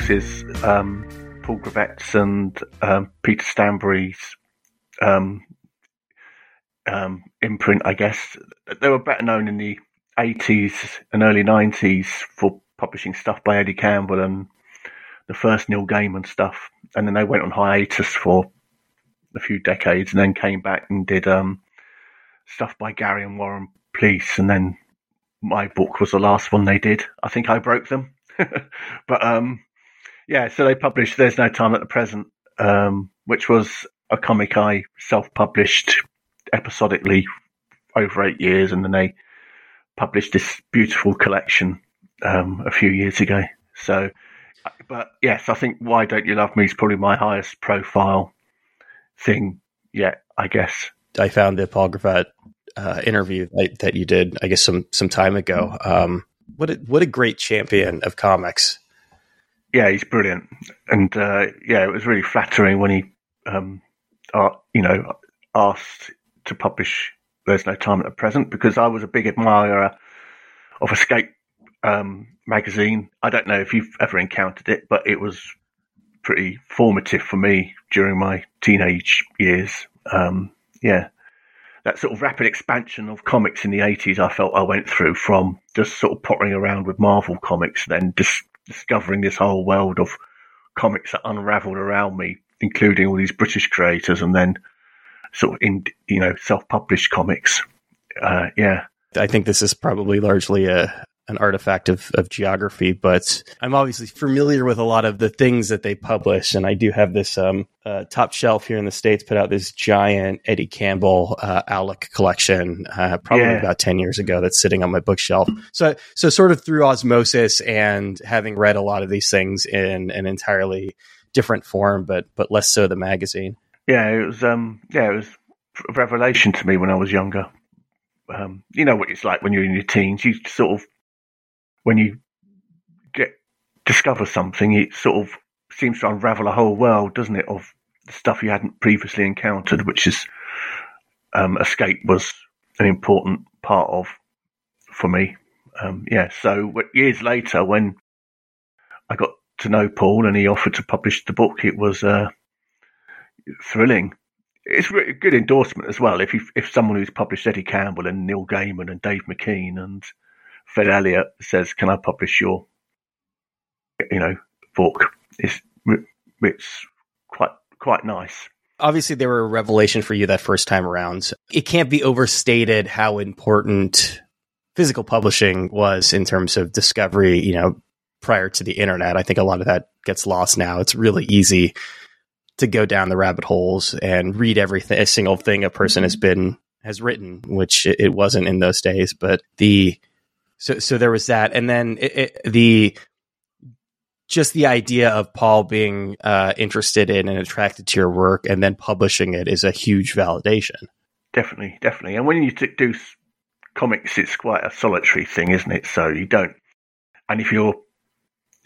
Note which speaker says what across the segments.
Speaker 1: books is um, Paul Gravett's and um, Peter Stanbury's um, um, imprint, I guess. They were better known in the 80s and early 90s for publishing stuff by Eddie Campbell and the first Neil Gaiman stuff. And then they went on hiatus for a few decades and then came back and did um, stuff by Gary and Warren Pleece. And then my book was the last one they did. I think I broke them. but um, yeah, so they published There's No Time at the Present, um, which was a comic I self published episodically over eight years. And then they published this beautiful collection um, a few years ago. So, but yes, I think Why Don't You Love Me is probably my highest profile thing yet, I guess.
Speaker 2: I found the Paul uh, interview that, that, you did, I guess, some some time ago. Um, what a, what a great champion of comics.
Speaker 1: Yeah, he's brilliant, and uh, yeah, it was really flattering when he, um, uh, you know, asked to publish "There's No Time at the Present" because I was a big admirer of Escape um, magazine. I don't know if you've ever encountered it, but it was pretty formative for me during my teenage years. Um, yeah, that sort of rapid expansion of comics in the 80s, I felt I went through from just sort of pottering around with Marvel comics, then dis- discovering this whole world of comics that unraveled around me, including all these British creators, and then sort of in you know self published comics. Uh, yeah,
Speaker 2: I think this is probably largely a an artifact of, of geography, but I'm obviously familiar with a lot of the things that they publish. And I do have this um, uh, top shelf here in the States put out this giant Eddie Campbell uh, Alec collection, uh, probably yeah. about 10 years ago, that's sitting on my bookshelf. So, so sort of through osmosis and having read a lot of these things in an entirely different form, but, but less so the magazine.
Speaker 1: Yeah, it was, um, yeah, it was a revelation to me when I was younger. Um, you know what it's like when you're in your teens. You sort of when you get discover something, it sort of seems to unravel a whole world, doesn't it, of stuff you hadn't previously encountered, which is um, escape was an important part of for me. Um, yeah, so years later, when I got to know Paul and he offered to publish the book, it was uh, thrilling. It's a good endorsement as well. If you, if someone who's published Eddie Campbell and Neil Gaiman and Dave McKean and Fred Elliott says, "Can I publish your, you know, book?" It's it's quite quite nice.
Speaker 2: Obviously, they were a revelation for you that first time around. It can't be overstated how important physical publishing was in terms of discovery. You know, prior to the internet, I think a lot of that gets lost now. It's really easy to go down the rabbit holes and read everything, a single thing a person has mm-hmm. been has written, which it wasn't in those days. But the so so there was that, and then it, it, the just the idea of Paul being uh, interested in and attracted to your work, and then publishing it is a huge validation.
Speaker 1: Definitely, definitely. And when you do comics, it's quite a solitary thing, isn't it? So you don't. And if you're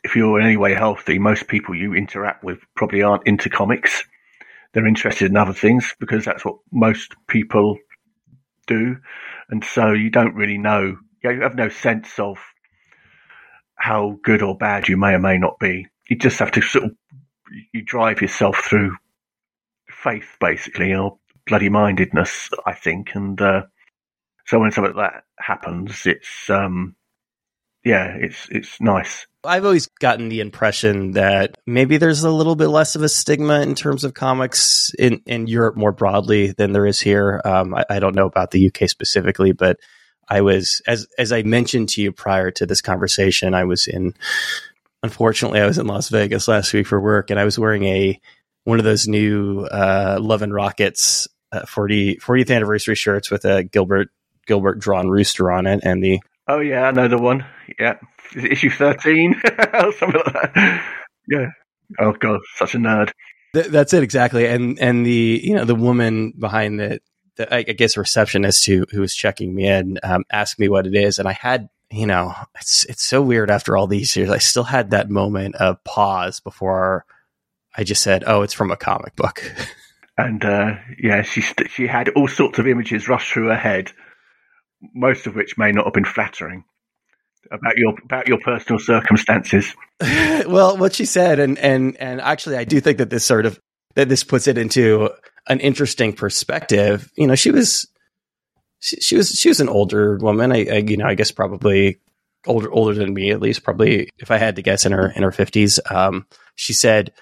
Speaker 1: if you're in any way healthy, most people you interact with probably aren't into comics. They're interested in other things because that's what most people do. And so you don't really know you have no sense of how good or bad you may or may not be. You just have to sort of you drive yourself through faith, basically, or bloody mindedness, I think. And uh, so when something like that happens, it's um, yeah, it's it's nice.
Speaker 2: I've always gotten the impression that maybe there's a little bit less of a stigma in terms of comics in, in Europe more broadly than there is here. Um, I, I, don't know about the UK specifically, but I was as as I mentioned to you prior to this conversation, I was in unfortunately I was in Las Vegas last week for work and I was wearing a one of those new uh, Love and Rockets uh, 40, 40th anniversary shirts with a Gilbert Gilbert drawn rooster on it and the
Speaker 1: Oh yeah, I know the one. Yeah. issue 13 something like that. Yeah. Oh god, such a nerd.
Speaker 2: Th- that's it exactly. And and the you know the woman behind the the, I guess receptionist who who was checking me in um, asked me what it is, and I had you know it's it's so weird after all these years. I still had that moment of pause before I just said, "Oh, it's from a comic book."
Speaker 1: And uh, yeah, she st- she had all sorts of images rush through her head, most of which may not have been flattering. about your about your personal circumstances.
Speaker 2: well, what she said, and and and actually, I do think that this sort of that this puts it into an interesting perspective. You know, she was she, she was she was an older woman. I, I, you know I guess probably older older than me at least. Probably if I had to guess in her in her fifties. Um, she said,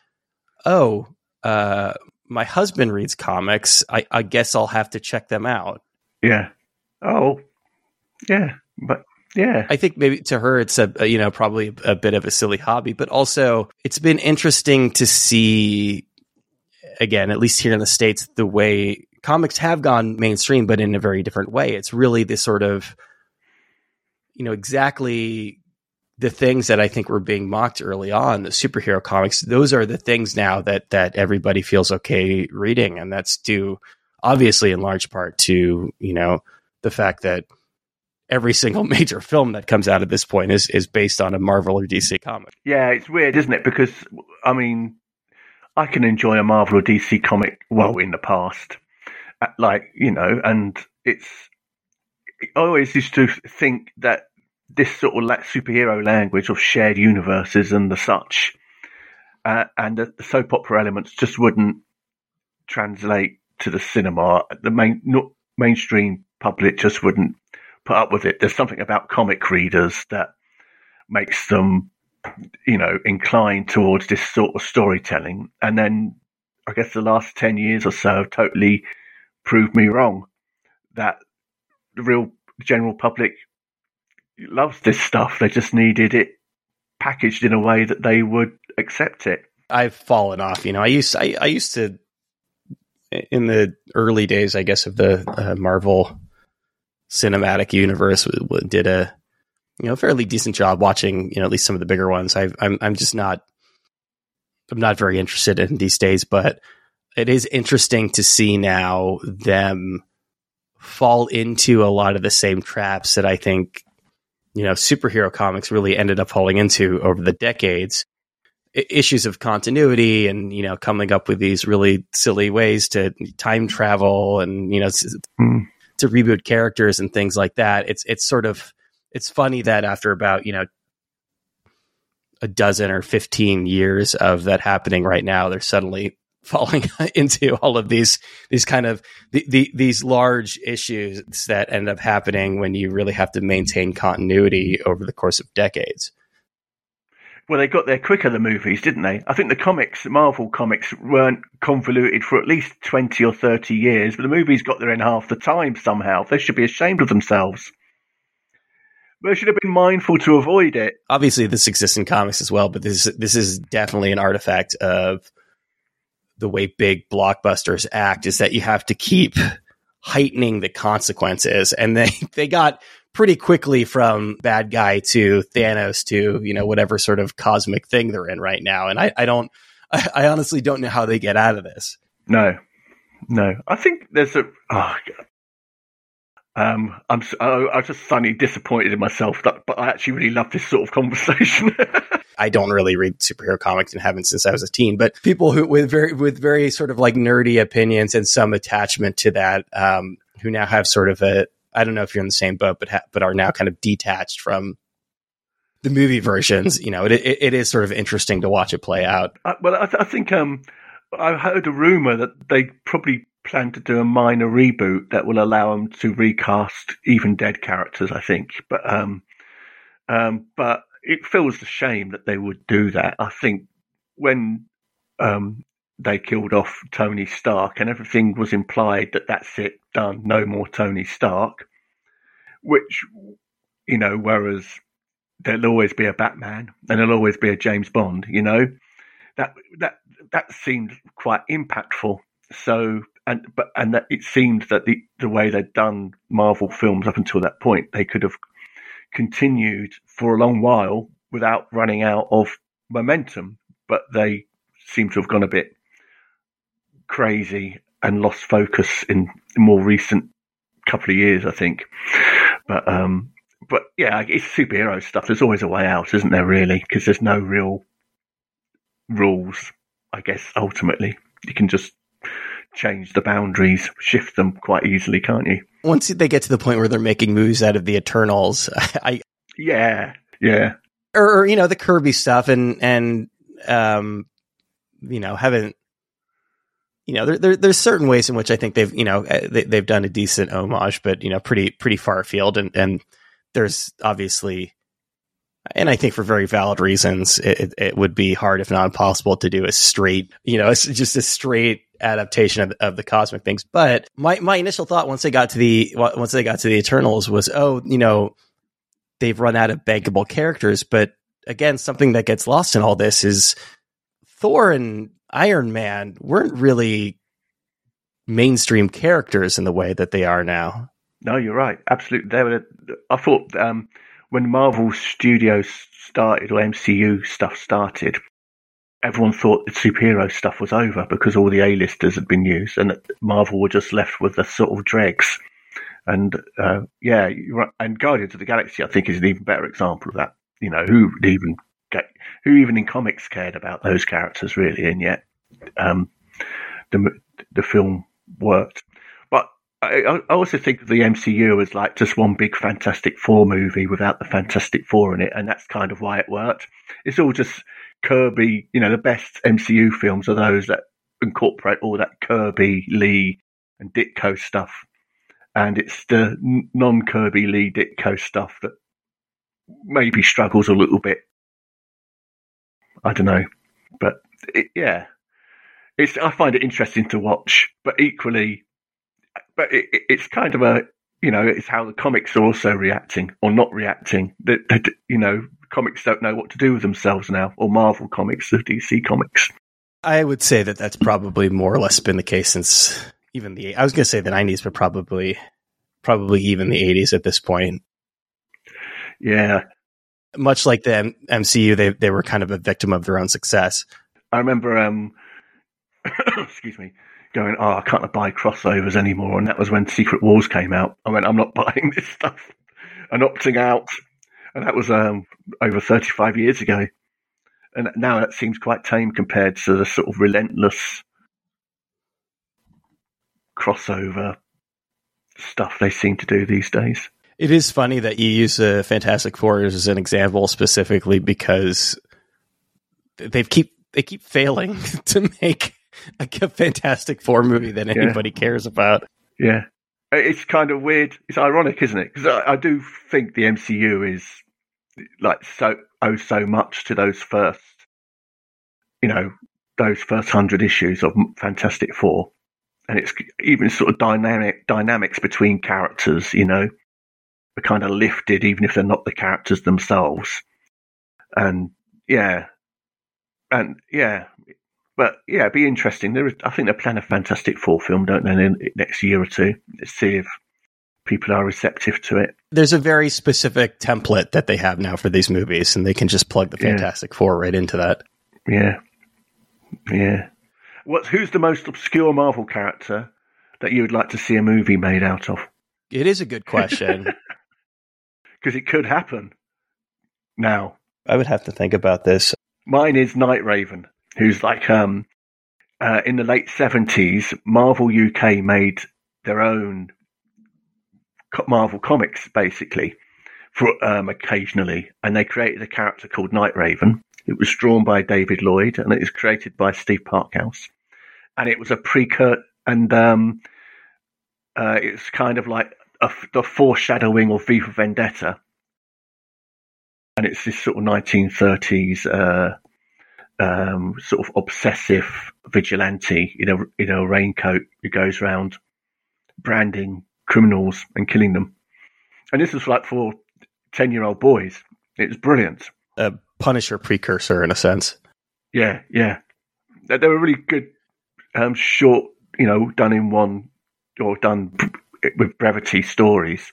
Speaker 2: "Oh, uh, my husband reads comics. I, I guess I'll have to check them out."
Speaker 1: Yeah. Oh, yeah. But yeah.
Speaker 2: I think maybe to her it's a, a, you know probably a bit of a silly hobby, but also it's been interesting to see again, at least here in the states, the way comics have gone mainstream, but in a very different way. It's really this sort of you know exactly the things that I think were being mocked early on, the superhero comics, those are the things now that that everybody feels okay reading, and that's due obviously in large part to you know the fact that every single major film that comes out at this point is is based on a Marvel or DC comic.
Speaker 1: Yeah, it's weird, isn't it? Because I mean, I can enjoy a Marvel or DC comic well in the past, uh, like you know, and it's. I always used to think that this sort of like superhero language of shared universes and the such, uh, and the, soap opera elements just wouldn't translate to the cinema. The main mainstream public just wouldn't put up with it. There's something about comic readers that makes them, you know, inclined towards this sort of storytelling. And then I guess the last 10 years or so have totally proved me wrong that the real general public loves this stuff. They just needed it packaged in a way that they would accept it.
Speaker 2: I've fallen off. You know, I used I, I used to in the early days, I guess, of the uh, Marvel cinematic universe did a you know fairly decent job watching you know at least some of the bigger ones. i I'm, I'm just not I'm not very interested in these days, but it is interesting to see now them fall into a lot of the same traps that I think you know superhero comics really ended up falling into over the decades. I- issues of continuity and you know coming up with these really silly ways to time travel and you know mm to reboot characters and things like that. It's it's sort of it's funny that after about you know a dozen or 15 years of that happening right now they're suddenly falling into all of these these kind of the, the, these large issues that end up happening when you really have to maintain continuity over the course of decades
Speaker 1: well, they got there quicker, the movies, didn't they? I think the comics, Marvel comics, weren't convoluted for at least 20 or 30 years, but the movies got there in half the time somehow. They should be ashamed of themselves. They should have been mindful to avoid it.
Speaker 2: Obviously, this exists in comics as well, but this this is definitely an artifact of the way big blockbusters act. Is that you have to keep heightening the consequences, and they they got pretty quickly from bad guy to Thanos to, you know, whatever sort of cosmic thing they're in right now. And I, I don't, I, I honestly don't know how they get out of this.
Speaker 1: No, no. I think there's a, oh, um, I'm, I, I'm just suddenly disappointed in myself that, but I actually really love this sort of conversation.
Speaker 2: I don't really read superhero comics and haven't since I was a teen, but people who with very with very sort of like nerdy opinions and some attachment to that, um, who now have sort of a I don't know if you're in the same boat, but ha- but are now kind of detached from the movie versions. You know, it, it, it is sort of interesting to watch it play out.
Speaker 1: Uh, well, I, th- I think um, I heard a rumor that they probably plan to do a minor reboot that will allow them to recast even dead characters. I think, but um, um, but it feels a shame that they would do that. I think when um, they killed off Tony Stark, and everything was implied that that's it, done, no more Tony Stark. Which, you know, whereas there'll always be a Batman and there'll always be a James Bond, you know, that that that seemed quite impactful. So, and but and that it seemed that the the way they'd done Marvel films up until that point, they could have continued for a long while without running out of momentum, but they seem to have gone a bit crazy and lost focus in more recent couple of years, I think. But um, but yeah, it's superhero stuff. There's always a way out, isn't there? Really, because there's no real rules. I guess ultimately you can just change the boundaries, shift them quite easily, can't you?
Speaker 2: Once they get to the point where they're making moves out of the Eternals, I
Speaker 1: yeah, Yeah.
Speaker 2: Or, or, you know, the Kirby stuff and, and, um, you know, haven't, you know, there, there, there's certain ways in which I think they've, you know, uh, they, they've done a decent homage, but, you know, pretty, pretty far afield. And, and there's obviously, and I think for very valid reasons, it, it would be hard, if not impossible, to do a straight, you know, it's just a straight adaptation of, of the cosmic things. But my, my initial thought once they got to the once they got to the Eternals was, oh, you know, they've run out of bankable characters. But again, something that gets lost in all this is Thor and Iron Man weren't really mainstream characters in the way that they are now.
Speaker 1: No, you're right. Absolutely. They were. I thought um, when Marvel Studios started or MCU stuff started, everyone thought the superhero stuff was over because all the A-listers had been used, and Marvel were just left with the sort of dregs. And uh, yeah, and Guardians of the Galaxy, I think, is an even better example of that. You know, who even get, who even in comics cared about those characters really, and yet um, the the film worked. But I, I also think of the MCU as like just one big Fantastic Four movie without the Fantastic Four in it, and that's kind of why it worked. It's all just Kirby, you know, the best MCU films are those that incorporate all that Kirby, Lee, and Ditko stuff. And it's the non Kirby, Lee, Ditko stuff that maybe struggles a little bit. I don't know. But it, yeah, it's, I find it interesting to watch, but equally, but it, it's kind of a, you know, it's how the comics are also reacting or not reacting. That, you know, comics don't know what to do with themselves now, or Marvel comics, or DC comics.
Speaker 2: I would say that that's probably more or less been the case since even the I was going to say the '90s, but probably probably even the '80s at this point.
Speaker 1: Yeah,
Speaker 2: much like the M- MCU, they they were kind of a victim of their own success.
Speaker 1: I remember, um, excuse me, going, "Oh, I can't buy crossovers anymore," and that was when Secret Wars came out. I went, "I'm not buying this stuff," and opting out and that was um, over 35 years ago. And now that seems quite tame compared to the sort of relentless crossover stuff they seem to do these days.
Speaker 2: It is funny that you use the Fantastic Four as an example specifically because they keep they keep failing to make a Fantastic Four movie that anybody yeah. cares about.
Speaker 1: Yeah, Uh, it's kind of weird. It's ironic, isn't it? Because I, I, do think the MCU is like so owe so much to those first, you know, those first hundred issues of Fantastic Four, and it's even sort of dynamic dynamics between characters. You know, are kind of lifted even if they're not the characters themselves, and yeah, and yeah. But yeah, it'd be interesting. There is, I think they're planning a Fantastic Four film, don't they, in the next year or two? Let's see if people are receptive to it.
Speaker 2: There's a very specific template that they have now for these movies, and they can just plug the Fantastic yeah. Four right into that.
Speaker 1: Yeah, yeah. What's who's the most obscure Marvel character that you would like to see a movie made out of?
Speaker 2: It is a good question
Speaker 1: because it could happen. Now,
Speaker 2: I would have to think about this.
Speaker 1: Mine is Night Raven, who's like um uh, in the late seventies. Marvel UK made their own Marvel Comics, basically, for um, occasionally, and they created a character called Night Raven. It was drawn by David Lloyd, and it was created by Steve Parkhouse, and it was a precursor, and um, uh, it's kind of like a, the foreshadowing of V for Vendetta, and it's this sort of 1930s uh, um, sort of obsessive vigilante in a in a raincoat who goes around branding criminals and killing them. And this was like for 10 year old boys. It was brilliant.
Speaker 2: A Punisher precursor, in a sense.
Speaker 1: Yeah, yeah. They, they were really good, um, short, you know, done in one or done with brevity stories.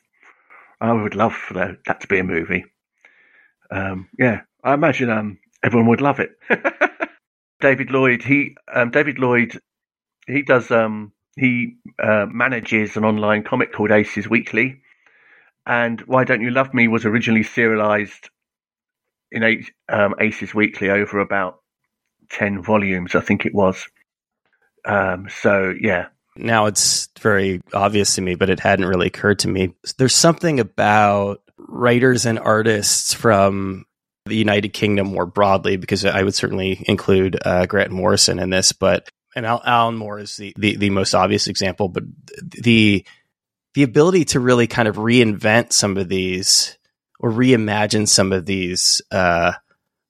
Speaker 1: I would love for that, that to be a movie. Um, yeah, I imagine um, everyone would love it. David Lloyd, he um, David Lloyd, he does um, he uh, manages an online comic called Aces Weekly, and Why Don't You Love Me was originally serialized in eight, um, Aces Weekly over about ten volumes, I think it was. Um, so yeah.
Speaker 2: Now it's very obvious to me, but it hadn't really occurred to me. There's something about writers and artists from the United Kingdom more broadly, because I would certainly include uh, Grant Morrison in this, but and Al- Alan Moore is the, the, the most obvious example, but the the ability to really kind of reinvent some of these or reimagine some of these, uh,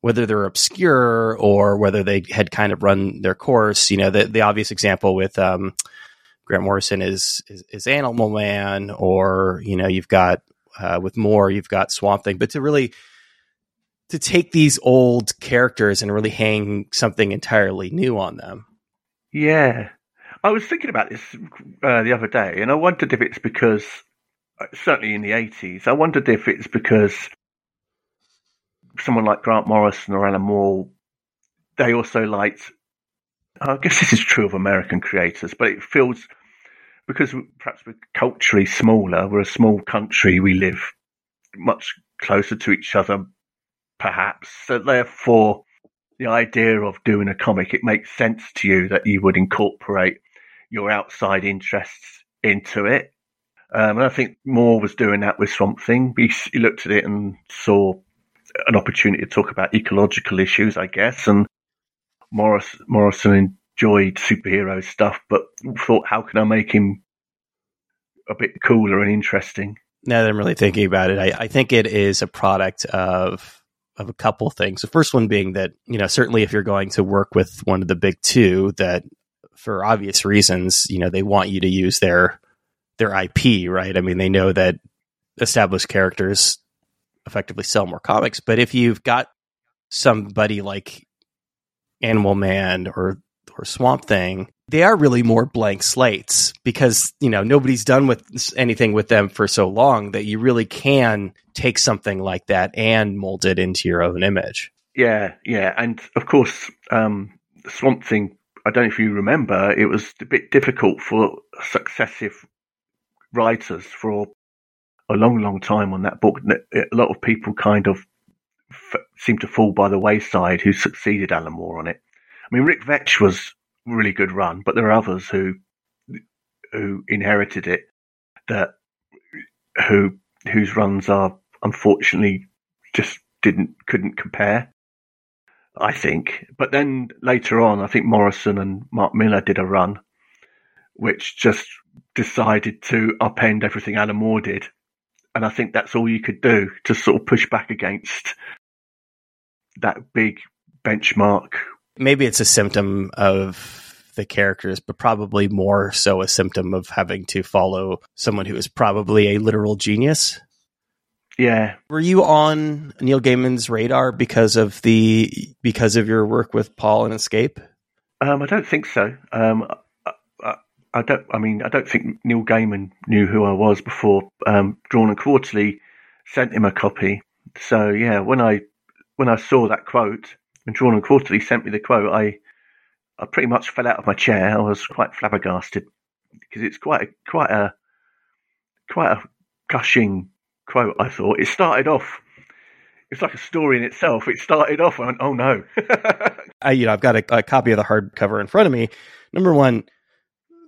Speaker 2: whether they're obscure or whether they had kind of run their course. You know, the the obvious example with um, Grant Morrison is, is, is Animal Man, or you know, you've got uh, with Moore, you've got Swamp Thing, but to really to take these old characters and really hang something entirely new on them.
Speaker 1: Yeah. I was thinking about this uh, the other day, and I wondered if it's because, uh, certainly in the 80s, I wondered if it's because someone like Grant Morrison or Alan Moore, they also liked, I guess this is true of American creators, but it feels, because perhaps we're culturally smaller, we're a small country, we live much closer to each other perhaps. So therefore, the idea of doing a comic, it makes sense to you that you would incorporate your outside interests into it. Um, and I think Moore was doing that with Swamp Thing. He, he looked at it and saw an opportunity to talk about ecological issues, I guess. And Morris, Morrison enjoyed superhero stuff, but thought, how can I make him a bit cooler and interesting?
Speaker 2: Now that I'm really thinking about it, I, I think it is a product of of a couple things. The first one being that, you know, certainly if you're going to work with one of the big two that for obvious reasons, you know, they want you to use their their IP, right? I mean, they know that established characters effectively sell more comics, but if you've got somebody like Animal Man or or Swamp Thing, they are really more blank slates because you know nobody's done with anything with them for so long that you really can take something like that and mold it into your own image.
Speaker 1: Yeah, yeah, and of course, um, Swamp Thing. I don't know if you remember, it was a bit difficult for successive writers for a long, long time on that book. A lot of people kind of f- seemed to fall by the wayside who succeeded Alan Moore on it. I mean, Rick Veitch was really good run, but there are others who who inherited it that who whose runs are unfortunately just didn't couldn't compare. I think, but then later on, I think Morrison and Mark Millar did a run, which just decided to upend everything Alan Moore did, and I think that's all you could do to sort of push back against that big benchmark
Speaker 2: maybe it's a symptom of the characters, but probably more so a symptom of having to follow someone who is probably a literal genius.
Speaker 1: Yeah.
Speaker 2: Were you on Neil Gaiman's radar because of the because of your work with Paul and Escape?
Speaker 1: Um, I don't think so. Um, I, I, don't. I mean, I don't think Neil Gaiman knew who I was before um, Drawn and Quarterly sent him a copy. So yeah, when I when I saw that quote, when Drawn and Quarterly sent me the quote, I I pretty much fell out of my chair. I was quite flabbergasted because it's quite a, quite a quite a gushing quote. I thought it started off. It's like a story in itself. It started off. I went, oh no.
Speaker 2: I, you know, I've got a, a copy of the hardcover in front of me. Number one,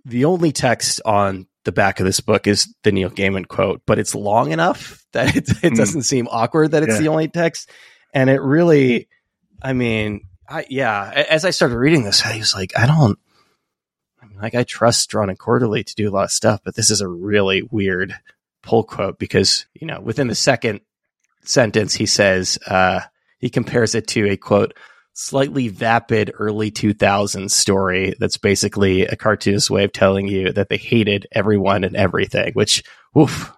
Speaker 2: the only text on the back of this book is the Neil Gaiman quote, but it's long enough that it, it mm. doesn't seem awkward that it's yeah. the only text. And it really, I mean, I, yeah, as I started reading this, I was like, I don't, I mean, like, I trust Drawn and Quarterly to do a lot of stuff, but this is a really weird pull quote because, you know, within the second sentence, he says, uh, he compares it to a quote, slightly vapid early 2000s story that's basically a cartoonist way of telling you that they hated everyone and everything, which, oof,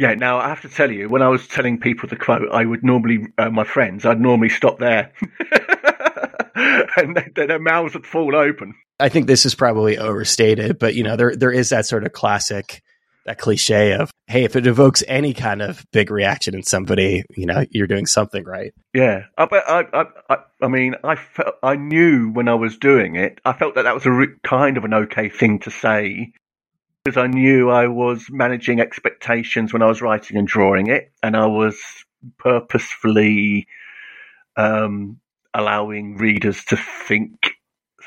Speaker 1: yeah, now I have to tell you, when I was telling people the quote, I would normally, uh, my friends, I'd normally stop there. and their, their mouths would fall open.
Speaker 2: I think this is probably overstated, but you know, there there is that sort of classic, that cliche of, hey, if it evokes any kind of big reaction in somebody, you know, you're doing something right.
Speaker 1: Yeah, I, I, I, I mean, I felt, I knew when I was doing it, I felt that that was a re- kind of an okay thing to say because I knew I was managing expectations when I was writing and drawing it, and I was purposefully um, allowing readers to think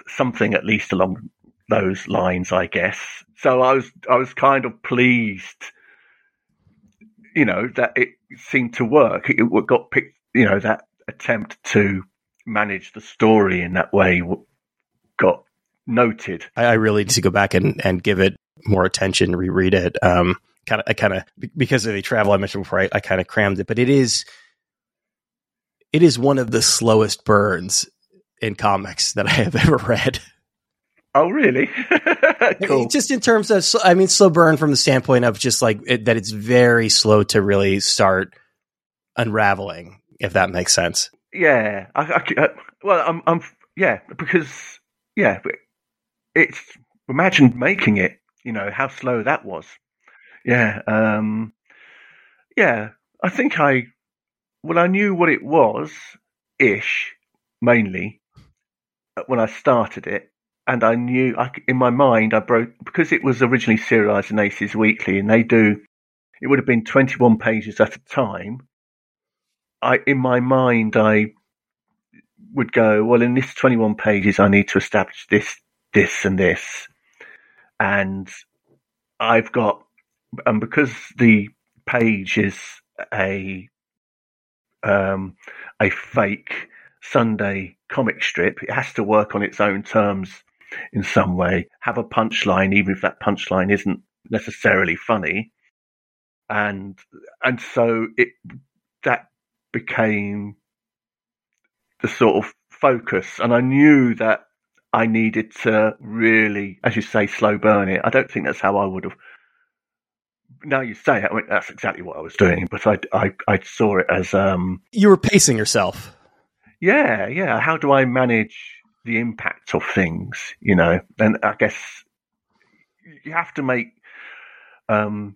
Speaker 1: something at least along those lines, I guess. So I was I was kind of pleased, you know, that it seemed to work. It, got picked, you know, that attempt to manage the story in that way got noted.
Speaker 2: I, I really need to go back and, and give it more attention, reread it. Um, kind of, I kind of because of the travel I mentioned before, I, I kind of crammed it, but it is, it is one of the slowest burns in comics that I have ever read.
Speaker 1: Oh, really?
Speaker 2: cool. Just in terms of, I mean, slow burn from the standpoint of just like it, that it's very slow to really start unraveling, if that makes sense.
Speaker 1: Yeah. I, I, uh, well, I'm, I'm, yeah, because, yeah, it's, imagine making it, you know, how slow that was. Yeah. Um, yeah. I think I, well, I knew what it was ish, mainly, uh, when I started it and I knew I, in my mind I broke because it was originally serialized in Aces Weekly, and they do it would have been 21 pages at a time. I in my mind I would go well in this 21 pages I need to establish this, this, and this, and I've got and because the page is a um, a fake Sunday comic strip, it has to work on its own terms in some way, have a punchline, even if that punchline isn't necessarily funny. And and so it that became the sort of focus. And I knew that I needed to really, as you say, slow burn it. I don't think that's how I would have. Now you say it, I mean, that's exactly what I was doing, but I, I, I saw it as um,
Speaker 2: you were pacing yourself.
Speaker 1: Yeah, yeah. How do I manage the impact of things, you know. And I guess you have to make. Um,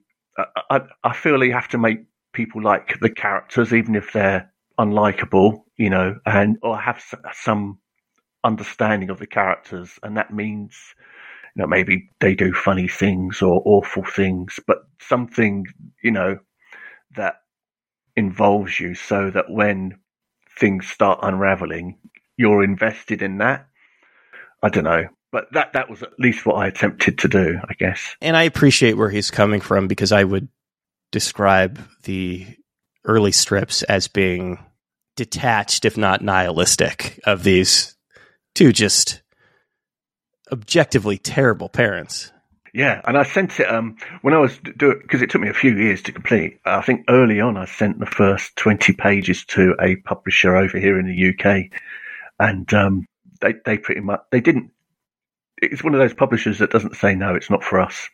Speaker 1: I, I feel you have to make people like the characters, even if they're unlikable, you know, and or have some understanding of the characters, and that means, you know, maybe they do funny things or awful things, but something, you know, that involves you, so that when things start unraveling, you're invested in that. I don't know. But that that was at least what I attempted to do, I guess.
Speaker 2: And I appreciate where he's coming from because I would describe the early strips as being detached, if not nihilistic, of these two just objectively terrible parents.
Speaker 1: Yeah, and I sent it um, when I was doing because it took me a few years to complete. I think early on I sent the first twenty pages to a publisher over here in the UK, and um, they they pretty much they didn't. It's one of those publishers that doesn't say no, it's not for us,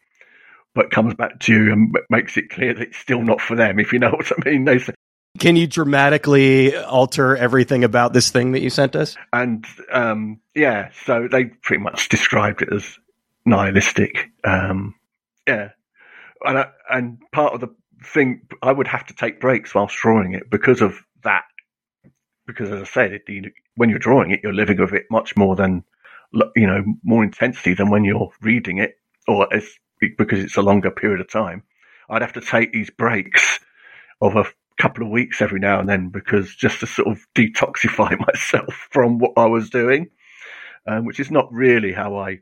Speaker 1: but comes back to you and makes it clear that it's still not for them. If you know what I mean, they say.
Speaker 2: Can you dramatically alter everything about this thing that you sent us?
Speaker 1: And um, yeah, so they pretty much described it as nihilistic. Um, yeah, and I, and part of the thing I would have to take breaks whilst drawing it because of that because as I said, it, you, when you're drawing it, you're living with it much more than you know more intensely than when you're reading it, or as because it's a longer period of time. I'd have to take these breaks of a couple of weeks every now and then because just to sort of detoxify myself from what I was doing, um, which is not really how I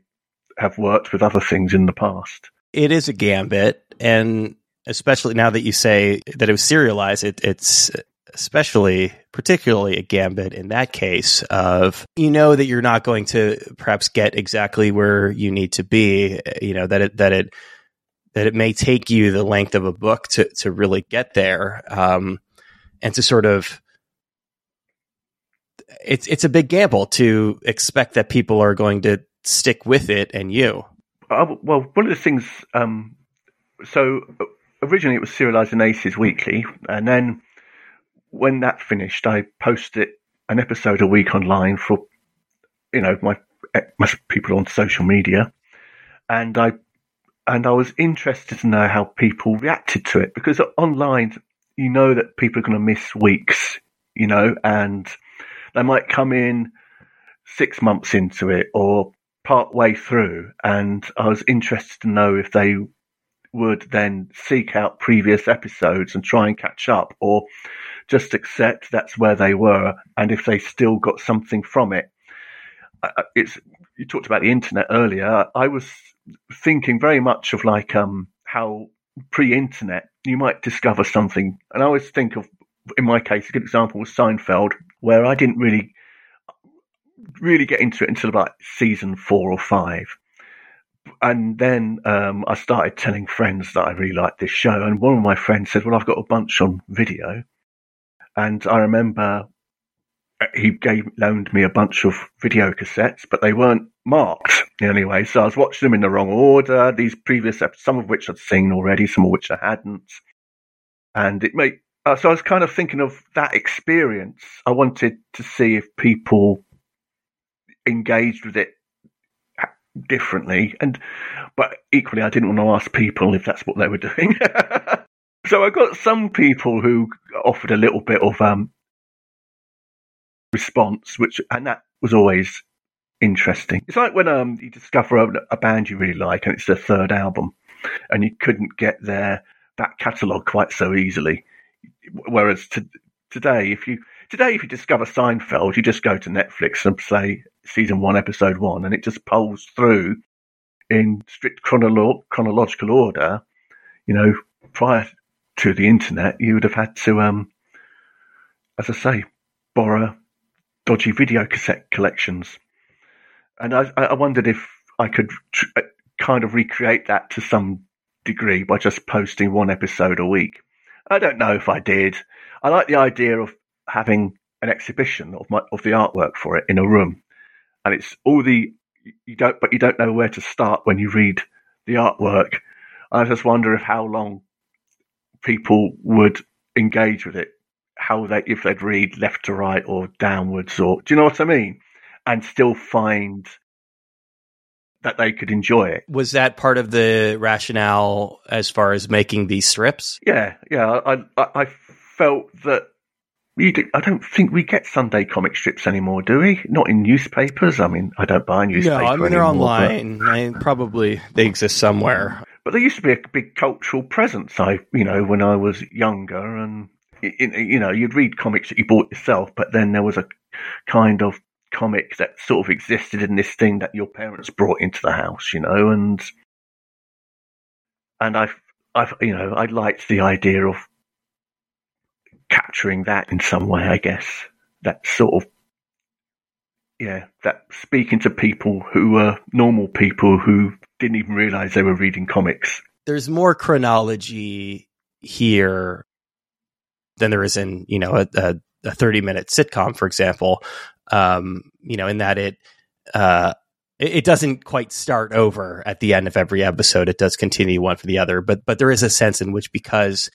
Speaker 1: have worked with other things in the past.
Speaker 2: It is a gambit, and especially now that you say that it was serialized, it, it's especially particularly a gambit in that case of you know that you're not going to perhaps get exactly where you need to be you know that it that it that it may take you the length of a book to to really get there um, and to sort of it's it's a big gamble to expect that people are going to stick with it and you.
Speaker 1: Uh, well one of the things um, so originally it was serialized in aces weekly and then when that finished, I posted an episode a week online for you know my my people on social media, and I and I was interested to know how people reacted to it because online you know that people are going to miss weeks, you know, and they might come in six months into it or part way through, and I was interested to know if they would then seek out previous episodes and try and catch up, or just accept that's where they were, and if they still got something from it. It's you talked about the internet earlier. I was thinking very much of like um, how pre-internet, you might discover something. And I always think of, in my case, a good example was Seinfeld, where I didn't really, really get into it until about season four or five. And then um, I started telling friends that I really liked this show. And one of my friends said, Well, I've got a bunch on video. And I remember he gave loaned me a bunch of video cassettes, but they weren't marked anyway. So I was watching them in the wrong order. These previous episodes, some of which I'd seen already, some of which I hadn't, and it made. Uh, so I was kind of thinking of that experience. I wanted to see if people engaged with it differently, and but equally, I didn't want to ask people if that's what they were doing. so I got some people who offered a little bit of um, response, which and that was always interesting. It's like when um you discover a, a band you really like and it's their third album, and you couldn't get their back catalogue quite so easily. Whereas to, today, if you today if you discover Seinfeld, you just go to Netflix and say season one, episode one, and it just pulls through in strict chronolo- chronological order. You know, prior to the internet, you would have had to, um, as I say, borrow dodgy video cassette collections. And I, I wondered if I could tr- uh, kind of recreate that to some degree by just posting one episode a week. I don't know if I did. I like the idea of having an exhibition of my of the artwork for it in a room, and it's all the you don't, but you don't know where to start when you read the artwork. I just wonder if how long people would engage with it how they if they'd read left to right or downwards or do you know what I mean? And still find that they could enjoy it.
Speaker 2: Was that part of the rationale as far as making these strips?
Speaker 1: Yeah, yeah. I I, I felt that we do, I don't think we get Sunday comic strips anymore, do we? Not in newspapers. I mean, I don't buy newspapers. No, I mean
Speaker 2: they're
Speaker 1: anymore,
Speaker 2: online. But, I, probably they exist somewhere.
Speaker 1: But there used to be a big cultural presence. I, you know, when I was younger, and you know, you'd read comics that you bought yourself, but then there was a kind of comic that sort of existed in this thing that your parents brought into the house, you know, and and I've I've you know I liked the idea of capturing that in some way, I guess. That sort of yeah, that speaking to people who were normal people who didn't even realize they were reading comics.
Speaker 2: There's more chronology here than there is in you know a, a, a 30 minute sitcom, for example. Um, you know, in that it uh, it, doesn't quite start over at the end of every episode. It does continue one for the other, but but there is a sense in which because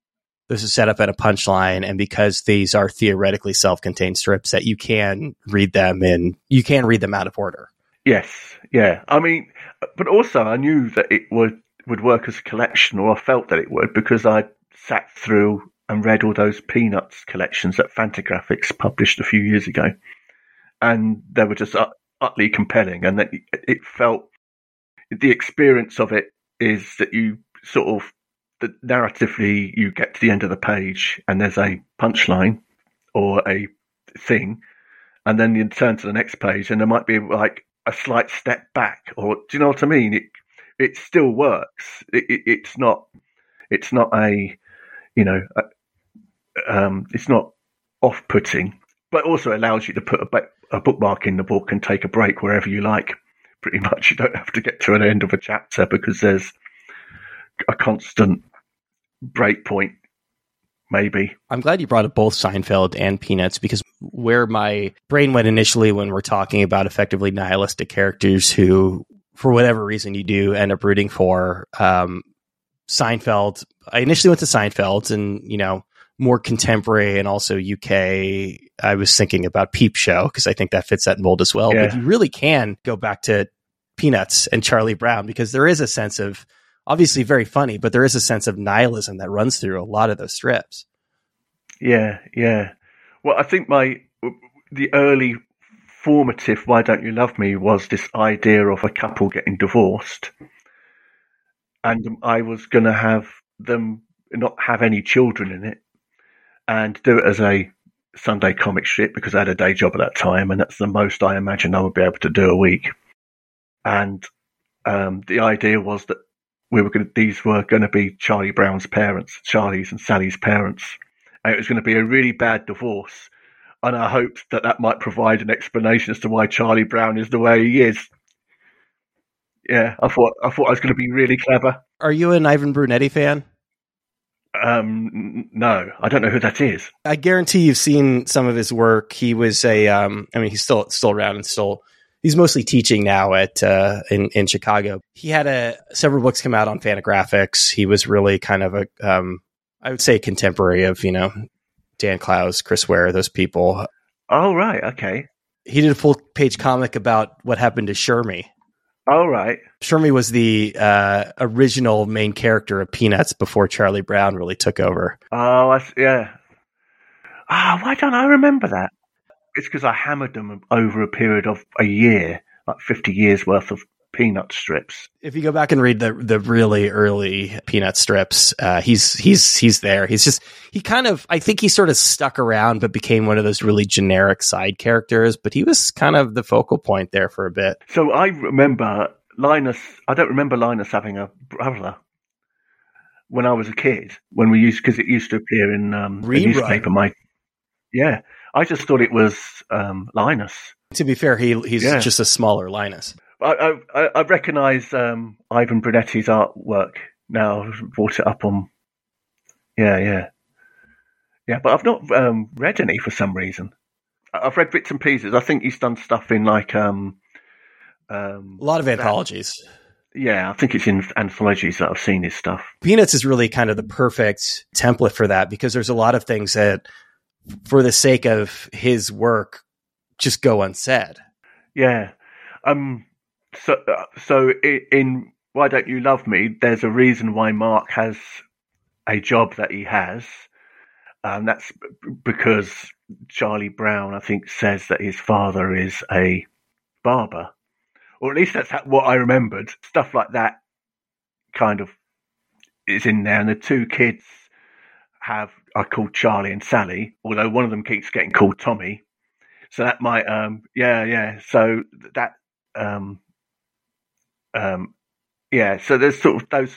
Speaker 2: this is set up at a punchline and because these are theoretically self-contained strips that you can read them in you can read them out of order
Speaker 1: yes yeah i mean but also i knew that it would would work as a collection or i felt that it would because i sat through and read all those Peanuts collections that Fantagraphics published a few years ago, and they were just utterly compelling. And that it felt the experience of it is that you sort of the narratively you get to the end of the page and there's a punchline or a thing, and then you turn to the next page and there might be like a slight step back, or do you know what I mean? It it still works. It, it, it's not it's not a you know um, it's not off-putting, but also allows you to put a, a, bookmark in the book and take a break wherever you like. Pretty much, you don't have to get to an end of a chapter because there's a constant break point. Maybe.
Speaker 2: I'm glad you brought up both Seinfeld and Peanuts because where my brain went initially when we're talking about effectively nihilistic characters who, for whatever reason, you do end up rooting for. Um, Seinfeld. I initially went to Seinfeld, and you know, more contemporary and also UK, I was thinking about Peep Show because I think that fits that mold as well. Yeah. But you really can go back to Peanuts and Charlie Brown because there is a sense of obviously very funny, but there is a sense of nihilism that runs through a lot of those strips.
Speaker 1: Yeah, yeah. Well, I think my the early formative "Why Don't You Love Me" was this idea of a couple getting divorced, and I was going to have them not have any children in it, and do it as a Sunday comic strip because I had a day job at that time, and that's the most I imagine I would be able to do a week. And um, the idea was that we were going these were going to be Charlie Brown's parents, Charlie's and Sally's parents, it was going to be a really bad divorce. And I hoped that that might provide an explanation as to why Charlie Brown is the way he is. Yeah, I thought I thought I was going to be really clever.
Speaker 2: Are you an Ivan Brunetti fan?
Speaker 1: Um, no, I don't know who that is.
Speaker 2: I guarantee you've seen some of his work. He was a, um, I mean, he's still still around and still he's mostly teaching now at uh, in in Chicago. He had a several books come out on Fantagraphics. He was really kind of a, um, I would say, contemporary of you know Dan Clowes, Chris Ware, those people.
Speaker 1: Oh right, okay.
Speaker 2: He did a full page comic about what happened to Shermy.
Speaker 1: Oh right.
Speaker 2: Shermy was the uh, original main character of Peanuts before Charlie Brown really took over.
Speaker 1: Oh, I, yeah. Ah, why don't I remember that? It's because I hammered them over a period of a year, like fifty years worth of peanut strips.
Speaker 2: If you go back and read the the really early peanut strips, uh, he's he's he's there. He's just he kind of I think he sort of stuck around, but became one of those really generic side characters. But he was kind of the focal point there for a bit.
Speaker 1: So I remember Linus. I don't remember Linus having a brother when I was a kid. When we used because it used to appear in um, the newspaper. My yeah, I just thought it was um, Linus.
Speaker 2: To be fair, he he's
Speaker 1: Yeah.
Speaker 2: just a smaller Linus.
Speaker 1: I I, I recognise um, Ivan Brunetti's artwork now. I've brought it up on. Yeah, yeah, yeah. But I've not um, read any for some reason. I've read bits and pieces. I think he's done stuff in like um, um,
Speaker 2: A lot of anthologies.
Speaker 1: yeah. I think it's in anthologies that I've seen his stuff.
Speaker 2: Peanuts is really kind of the perfect template for that because there's a lot of things that, for the sake of his work, just go unsaid.
Speaker 1: Yeah. Um. So so in Why Don't You Love Me? There's a reason why Mark has a job that he has. Um, that's because Charlie Brown, I think, says that his father is a barber, or at least that's what I remembered. Stuff like that kind of is in there, and the two kids have are called Charlie and Sally, although one of them keeps getting called Tommy. So that might, um, yeah, yeah. So that, um, um, yeah. So there's sort of those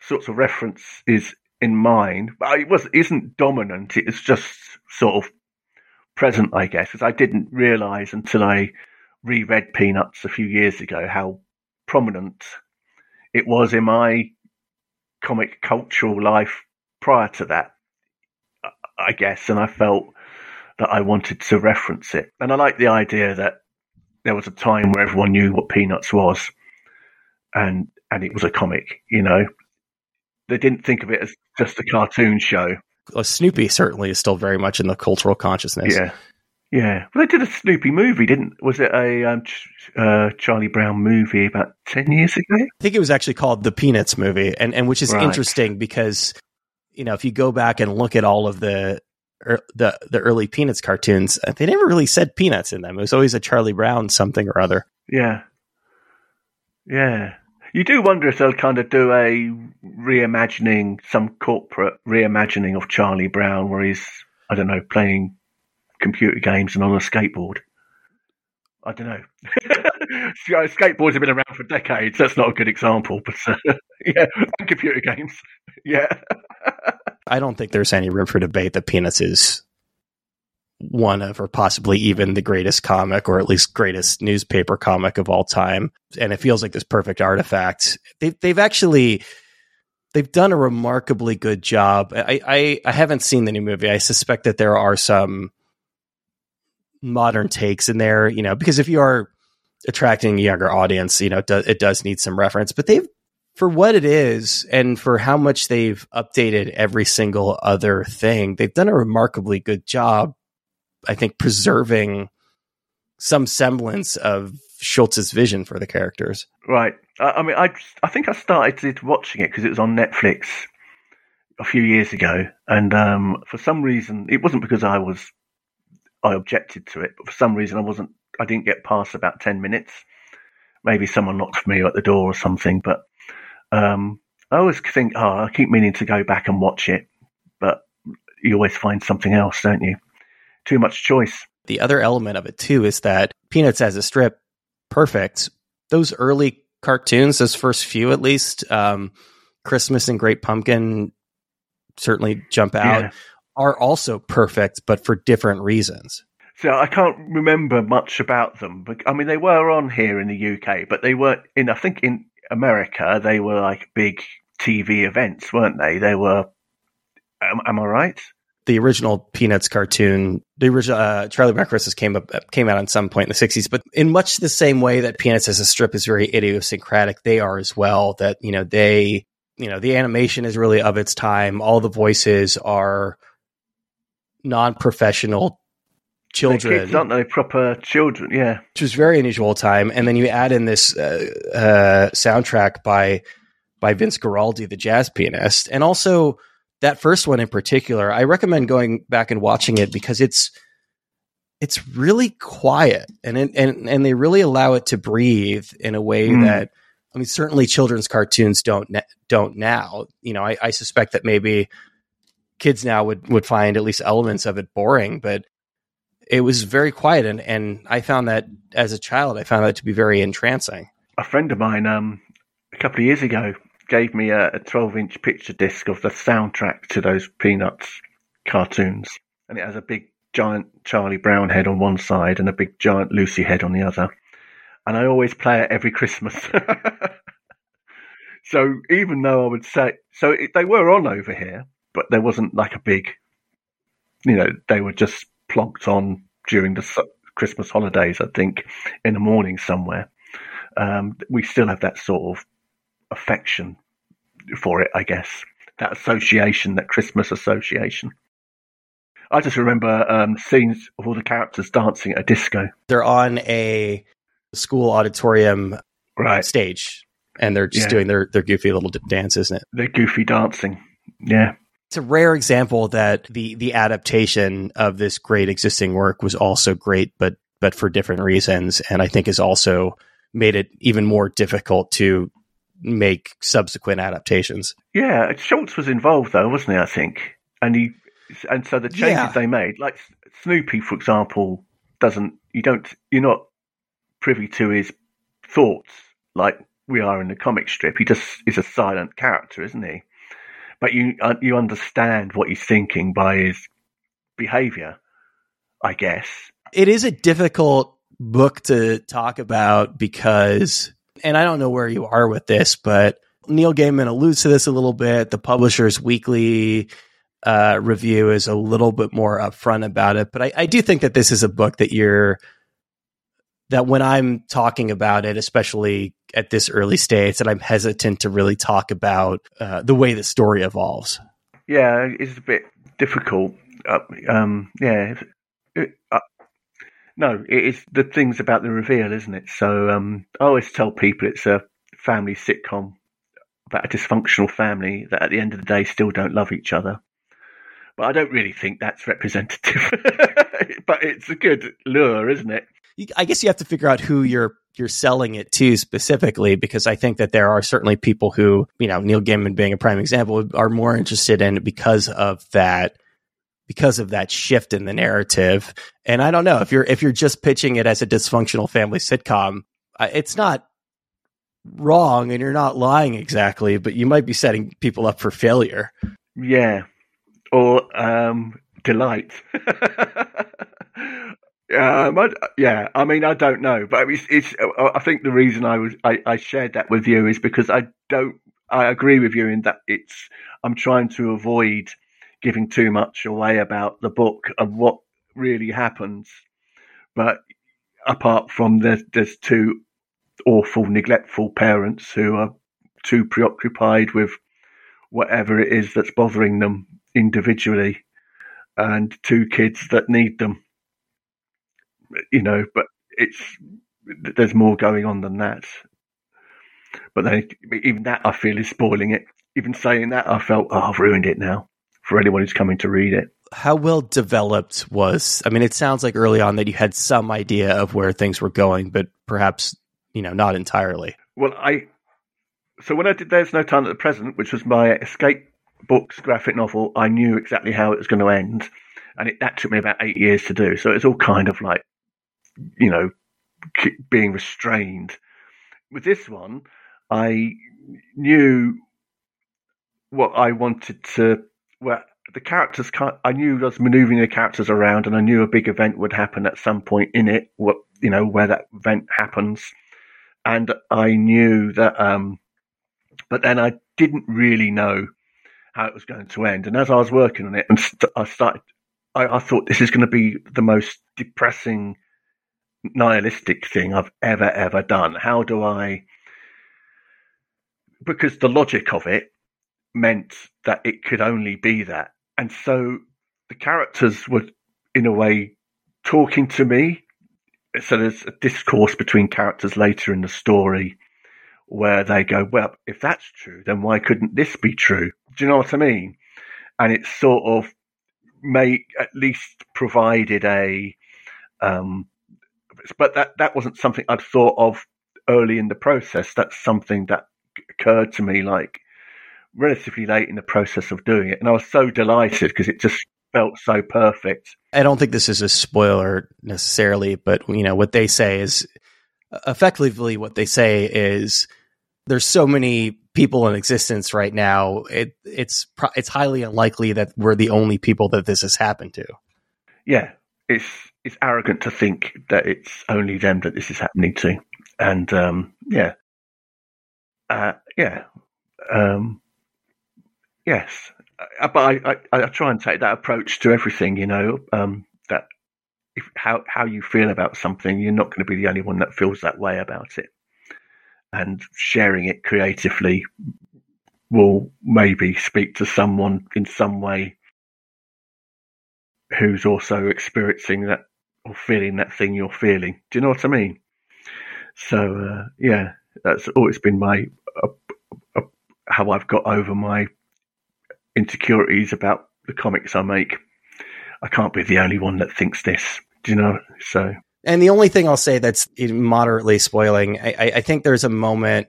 Speaker 1: sorts of references in mind, but it was isn't dominant. It's just sort of present, I guess, because I didn't realise until I reread Peanuts a few years ago how prominent it was in my comic cultural life prior to that. I- I guess, and I felt that I wanted to reference it. And I like the idea that there was a time where everyone knew what Peanuts was, and and it was a comic. You know, they didn't think of it as just a cartoon show.
Speaker 2: Well, Snoopy certainly is still very much in the cultural consciousness.
Speaker 1: Yeah, yeah. Well, they did a Snoopy movie, didn't? Was it a um, Ch- uh, Charlie Brown movie about ten years ago?
Speaker 2: I think it was actually called the Peanuts movie, and and which is
Speaker 1: Right.
Speaker 2: interesting because you know if you go back and look at all of the er, the the early Peanuts cartoons, uh, they never really said peanuts in them. It was always a Charlie Brown something or other.
Speaker 1: Yeah, yeah. You do wonder if they'll kind of do a reimagining, some corporate reimagining of Charlie Brown, where he's I don't know playing computer games and on a skateboard. I don't know. Skateboards have been around for decades. That's not a good example, but uh, yeah, and computer games. Yeah,
Speaker 2: I don't think there's any room for debate that Peanuts is one of, or possibly even the greatest comic, or at least greatest newspaper comic of all time. And it feels like this perfect artifact. They, they've actually they've done a remarkably good job. I, I I haven't seen the new movie. I suspect that there are some modern takes in there, you know, because if you are attracting a younger audience, you know, it it does need some reference. But they've for what it is and for how much they've updated every single other thing, they've done a remarkably good job, I think, preserving some semblance of Schulz's vision for the characters.
Speaker 1: right. I, I mean, I I think I started watching it because it was on Netflix a few years ago, and um, for some reason, it wasn't because I was I objected to it, but for some reason, I wasn't. I didn't get past about ten minutes. Maybe someone knocked me at the door or something, but um, I always think, oh, I keep meaning to go back and watch it, but you always find something else, don't you? Too much choice.
Speaker 2: The other element of it too is that Peanuts as a strip, perfect. Those early cartoons, those first few at least, um, Christmas and Great Pumpkin certainly jump out, yeah. are also perfect, but for different reasons.
Speaker 1: So I can't remember much about them. But I mean, they were on here in the UK, but they weren't in. I think in America they were like big TV events, weren't they? They were. Am, am I right?
Speaker 2: The original Peanuts cartoon, the original uh, Charlie Brown Christmas came up came out at some point in the '60s, but in much the same way that Peanuts as a strip is very idiosyncratic, they are as well. That you know they you know the animation is really of its time. All the voices are non-professional children,
Speaker 1: kids, aren't they? Proper children, yeah.
Speaker 2: Which was very unusual time. And then you add in this uh, uh, soundtrack by by Vince Guaraldi, the jazz pianist, and also that first one in particular. I recommend going back and watching it because it's it's really quiet and it, and and they really allow it to breathe in a way mm. that I mean certainly children's cartoons don't don't now. You know, I, I suspect that maybe kids now would would find at least elements of it boring, but it was very quiet and, and I found that as a child I found that to be very entrancing.
Speaker 1: A friend of mine um a couple of years ago gave me a, a 12 inch picture disc of the soundtrack to those Peanuts cartoons. And it has a big giant Charlie Brown head on one side and a big giant Lucy head on the other. And I always play it every Christmas. so even though I would say, so it, they were on over here, but there wasn't like a big, you know, they were just plonked on during the Christmas holidays, I think, in the morning somewhere. Um, we still have that sort of affection for it, I guess. That association, that Christmas association. I just remember um, scenes of all the characters dancing at a disco.
Speaker 2: They're on a school auditorium
Speaker 1: right.
Speaker 2: stage, and they're just yeah. doing their, their goofy little dance, isn't it?
Speaker 1: They're goofy dancing. Yeah.
Speaker 2: It's a rare example that the the adaptation of this great existing work was also great, but but for different reasons, and I think has also made it even more difficult to make subsequent adaptations.
Speaker 1: Yeah, Schulz was involved though, wasn't he? I think, and he and so the changes yeah. they made, like Snoopy, for example, doesn't you don't you're not privy to his thoughts like we are in the comic strip. He just is a silent character, isn't he? But you uh, you understand what he's thinking by his behavior, I guess.
Speaker 2: It is a difficult book to talk about because and I don't know where you are with this, but Neil Gaiman alludes to this a little bit. The publisher's weekly uh, review is a little bit more upfront about it, but I, I, do think that this is a book that you're that when I'm talking about it, especially at this early stage, that I'm hesitant to really talk about uh, the way the story evolves.
Speaker 1: Yeah, it's a bit difficult. Uh, um, yeah, it, uh, no, it is the things about the reveal, isn't it? So um, I always tell people it's a family sitcom about a dysfunctional family that at the end of the day still don't love each other. But I don't really think that's representative. but it's a good lure, isn't it?
Speaker 2: I guess you have to figure out who you're you're selling it to specifically, because I think that there are certainly people who, you know, Neil Gaiman being a prime example, are more interested in it because of that because of that shift in the narrative. And I don't know if you're if you're just pitching it as a dysfunctional family sitcom, uh, it's not wrong and you're not lying exactly, but you might be setting people up for failure.
Speaker 1: Yeah. Or um, delight. Um, I, yeah, I mean, I don't know, but it's, it's, I think the reason I was I, I, shared that with you is because I don't. I agree with you in that it's. I'm trying to avoid giving too much away about the book and what really happens. But apart from there's, there's two awful, neglectful parents who are too preoccupied with whatever it is that's bothering them individually, and two kids that need them. You know, but it's there's more going on than that. But then, even that I feel is spoiling it. Even saying that, I felt, oh, I've ruined it now for anyone who's coming to read it.
Speaker 2: How well developed was? I mean, it sounds like early on that you had some idea of where things were going, but perhaps you know not entirely.
Speaker 1: Well, I so when I did "There's No Time at the Present," which was my escape books graphic novel, I knew exactly how it was going to end, and it, that took me about eight years to do. So it's all kind of like, you know, being restrained with this one, I knew what I wanted to. Well, the characters. I knew I was manoeuvring the characters around, and I knew a big event would happen at some point in it. What you know, where that event happens, and I knew that. Um, but then I didn't really know how it was going to end. And as I was working on it, and st- I started, I, I thought this is going to be the most depressing, nihilistic thing I've ever ever done. How do I? Because the logic of it meant that it could only be that. And so the characters were, in a way, talking to me. So there's a discourse between characters later in the story where they go, well, if that's true, then why couldn't this be true? Do you know what I mean? And it sort of may at least provided a, um, but that, that wasn't something I'd thought of early in the process. That's something that occurred to me like relatively late in the process of doing it. And I was so delighted because it just felt so perfect.
Speaker 2: I don't think this is a spoiler necessarily, but you know, what they say is effectively what they say is there's so many people in existence right now. It, it's, it's highly unlikely that we're the only people that this has happened to.
Speaker 1: Yeah. It's, it's arrogant to think that it's only them that this is happening to. And, um, yeah. Uh, yeah. Um, Yes, uh, but I, I, I, try and take that approach to everything. You know, um, that if how how you feel about something, you're not going to be the only one that feels that way about it, and sharing it creatively will maybe speak to someone in some way who's also experiencing that or feeling that thing you're feeling. Do you know what I mean? So uh, yeah, that's always been my uh, uh, how I've got over my insecurities about the comics I make. I can't be the only one that thinks this. Do you know? So.
Speaker 2: And the only thing I'll say that's moderately spoiling, I, I think there's a moment,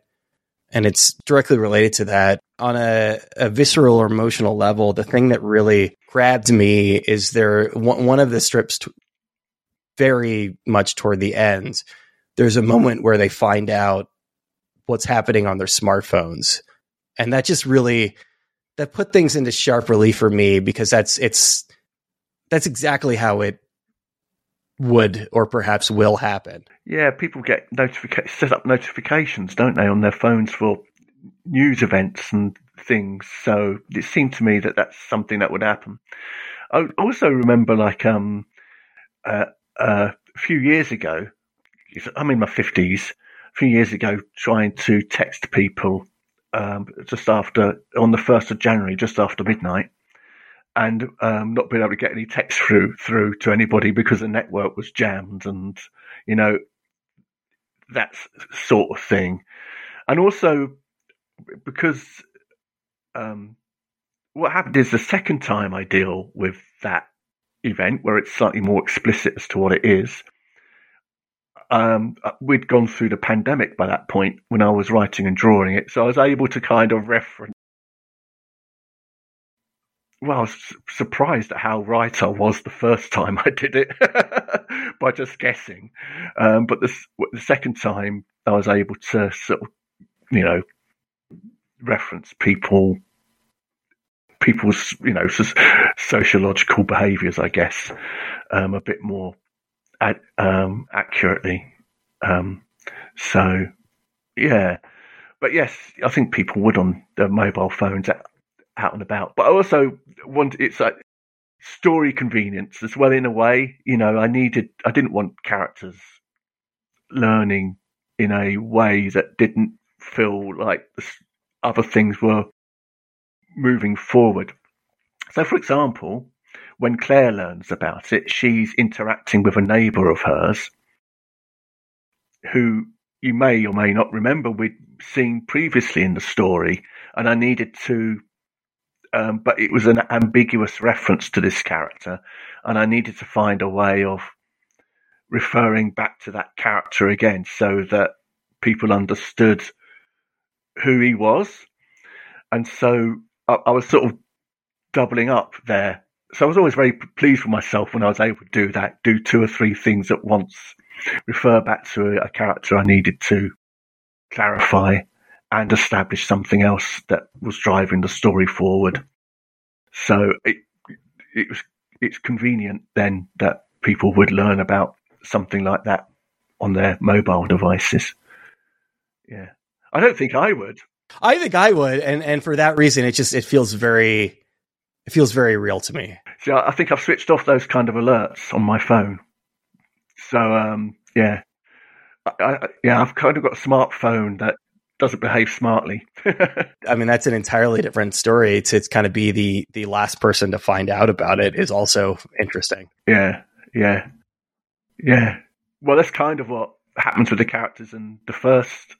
Speaker 2: and it's directly related to that. On a, a, visceral or emotional level, the thing that really grabbed me is there one, of the strips t- very much toward the end. There's a moment where they find out what's happening on their smartphones. And that just really that put things into sharp relief for me because that's it's that's exactly how it would or perhaps will happen.
Speaker 1: Yeah, people get notifications, set up notifications, don't they, on their phones for news events and things. So it seemed to me that that's something that would happen. I also remember, like, um, uh, uh, a few years ago, I'm in my fifties. A few years ago, trying to text people um, just after on the first of January, just after midnight, and um, not being able to get any text through through to anybody because the network was jammed, and you know that sort of thing, and also because um, what happened is the second time I deal with that event where it's slightly more explicit as to what it is um, we'd gone through the pandemic by that point when I was writing and drawing it, so I was able to kind of reference. Well, I was surprised at how right I was the first time I did it by just guessing. Um, but the, the second time, I was able to sort of, you know, reference people people's you know sociological behaviors i guess um, a bit more um, accurately. Um, so, yeah. But yes, I think people would on their mobile phones out, out and about. But I also want it's like story convenience as well in a way. You know, I needed, I didn't want characters learning in a way that didn't feel like other things were moving forward. So, for example, when Claire learns about it, she's interacting with a neighbour of hers who you may or may not remember we'd seen previously in the story, and I needed to, um, but it was an ambiguous reference to this character, and I needed to find a way of referring back to that character again so that people understood who he was. And so I, I was sort of doubling up there so I was always very pleased with myself when I was able to do that, do two or three things at once, refer back to a, a character I needed to clarify and establish something else that was driving the story forward. So it it was it's convenient then that people would learn about something like that on their mobile devices. Yeah. I don't think I would.
Speaker 2: I think I would, and and for that reason, it just it feels very, it feels very real to me.
Speaker 1: See, I think I've switched off those kind of alerts on my phone. So um, yeah, I, I, yeah, I've kind of got a smartphone that doesn't behave smartly.
Speaker 2: I mean, that's an entirely different story. To, to kind of be the the last person to find out about it is also interesting.
Speaker 1: Yeah, yeah, yeah. Well, that's kind of what happens with the characters in the first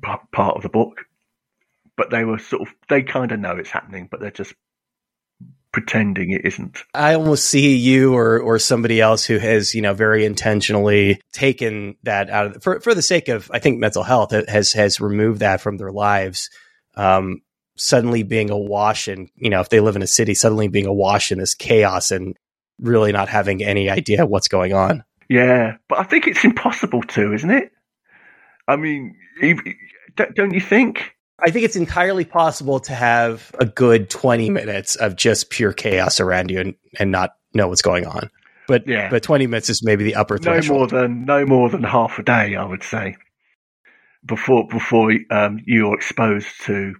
Speaker 1: part of the book. But they were sort of they kind of know it's happening, but they're just pretending it isn't.
Speaker 2: I almost see you or or somebody else who has you know very intentionally taken that out of the, for for the sake of I think mental health has has removed that from their lives. Um, suddenly being awash in you know if they live in a city, suddenly being awash in this chaos and really not having any idea what's going on.
Speaker 1: Yeah, but I think it's impossible to, isn't it? I mean, don't you think?
Speaker 2: I think it's entirely possible to have a good 20 minutes of just pure chaos around you and, and not know what's going on. But yeah. but 20 minutes is maybe the upper threshold.
Speaker 1: No more than no more than half a day, I would say, before before um, you're exposed to.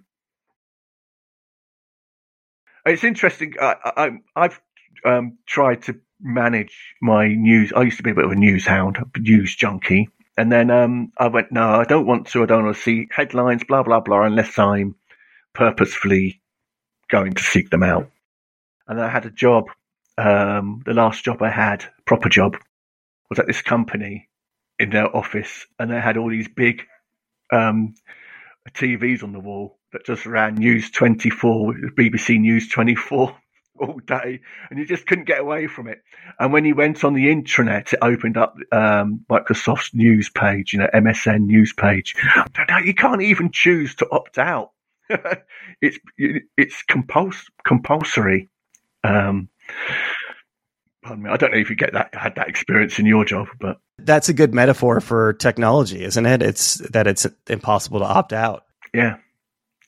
Speaker 1: It's interesting. I, have um, tried to manage my news. I used to be a bit of a news hound, a news junkie, and then um, I went, no, I don't want to. I don't want to see headlines, blah, blah, blah, unless I'm purposefully going to seek them out. And I had a job. Um, the last job I had, proper job, was at this company in their office. And they had all these big um, TVs on the wall that just ran News 24, BBC News 24 all day, and you just couldn't get away from it. And when you went on the intranet, it opened up um, Microsoft's news page, you know, MSN news page. You can't even choose to opt out. it's it's compuls- compulsory. Um, pardon me. I don't know if you get that had that experience in your job, but
Speaker 2: that's a good metaphor for technology, isn't it? It's that it's impossible to opt out.
Speaker 1: Yeah,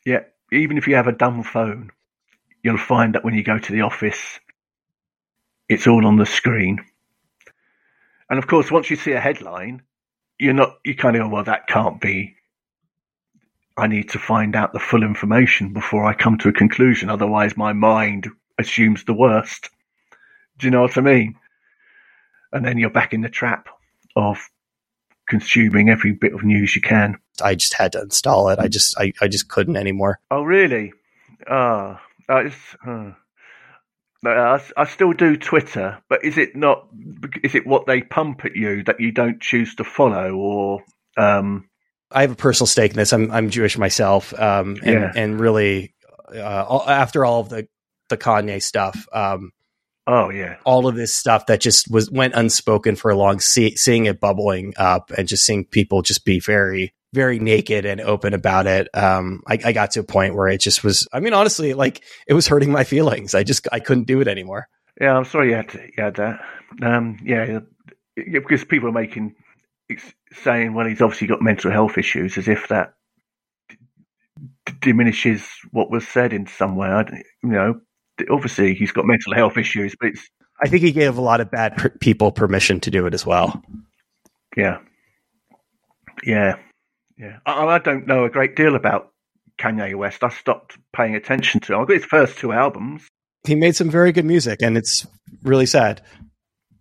Speaker 1: yeah. Even if you have a dumb phone, you'll find that when you go to the office, it's all on the screen. And of course, once you see a headline, you're not, you kind of go, well, that can't be. I need to find out the full information before I come to a conclusion. Otherwise, my mind assumes the worst. Do you know what I mean? And then you're back in the trap of consuming every bit of news you can.
Speaker 2: I just had to install it. I just, I, I just couldn't anymore.
Speaker 1: Oh, really? Ah, uh, uh, I, I still do Twitter, but is it not? Is it what they pump at you that you don't choose to follow, or? Um,
Speaker 2: I have a personal stake in this. I'm I'm Jewish myself, um, and yeah. and really, uh, after all of the the Kanye stuff, um,
Speaker 1: oh yeah,
Speaker 2: all of this stuff that just was went unspoken for a long, see, seeing it bubbling up, and just seeing people just be very very naked and open about it. Um, I, I, got to a point where it just was, I mean, honestly, like it was hurting my feelings. I just, I couldn't do it anymore.
Speaker 1: Yeah, I'm sorry you had, to, you had that. Um, yeah, because people are making, saying, well, he's obviously got mental health issues as if that d- diminishes what was said in some way. I, you know, obviously he's got mental health issues, but it's.
Speaker 2: I think he gave a lot of bad per- people permission to do it as well.
Speaker 1: Yeah. Yeah. Yeah, I, I don't know a great deal about Kanye West. I stopped paying attention to him. I got his first two albums.
Speaker 2: He made some very good music, and it's really sad.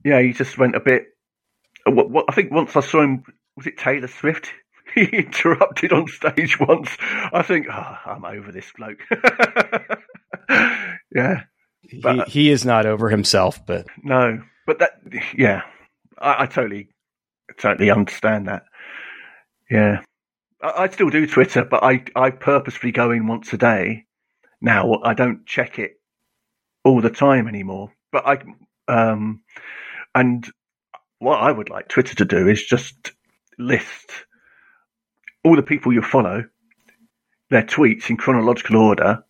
Speaker 1: Yeah, he just went a bit. What, what, I think once I saw him, was it Taylor Swift? he interrupted on stage once. I think, oh, I'm over this bloke. yeah,
Speaker 2: but, he, he is not over himself, but
Speaker 1: no, but that, yeah, I, I totally, totally understand that. Yeah. I, I still do Twitter, but I, I purposefully go in once a day. Now I don't check it all the time anymore. But I, um, and what I would like Twitter to do is just list all the people you follow, their tweets in chronological order,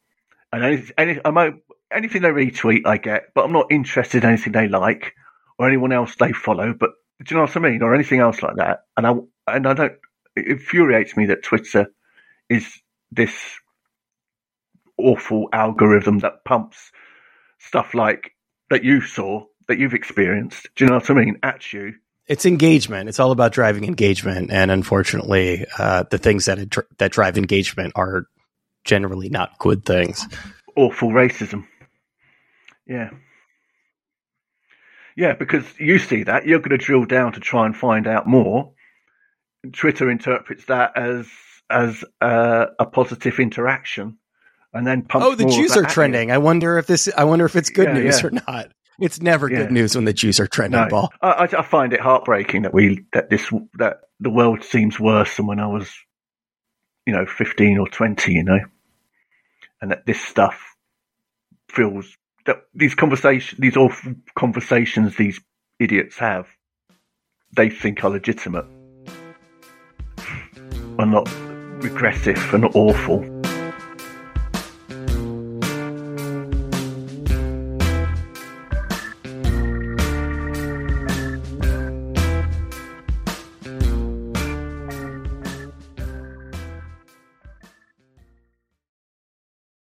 Speaker 1: and any, any I'm, anything they retweet, I get, but I'm not interested in anything they like or anyone else they follow. But do you know what I mean, or anything else like that? And I and I don't it infuriates me that Twitter is this awful algorithm that pumps stuff like that you saw, that you've experienced. Do you know what I mean? At you.
Speaker 2: It's engagement. It's all about driving engagement, and unfortunately, uh, the things that that drive engagement are generally not good things.
Speaker 1: Awful racism. Yeah. Yeah, because you see that, you're going to drill down to try and find out more. Twitter interprets that as as uh, a positive interaction, and then pumps.
Speaker 2: Oh, the Jews are trending. I wonder if this. I wonder if it's good
Speaker 1: Yeah,
Speaker 2: news
Speaker 1: yeah.
Speaker 2: or not. It's never
Speaker 1: Yeah.
Speaker 2: good news when the Jews are trending.
Speaker 1: No,
Speaker 2: Ball.
Speaker 1: I, I, I find it heartbreaking that we that this that the world seems worse than when I was, you know, fifteen or twenty. You know, and that this stuff feels that these conversations, these awful conversations, these idiots have, they think are legitimate, are not regressive and awful.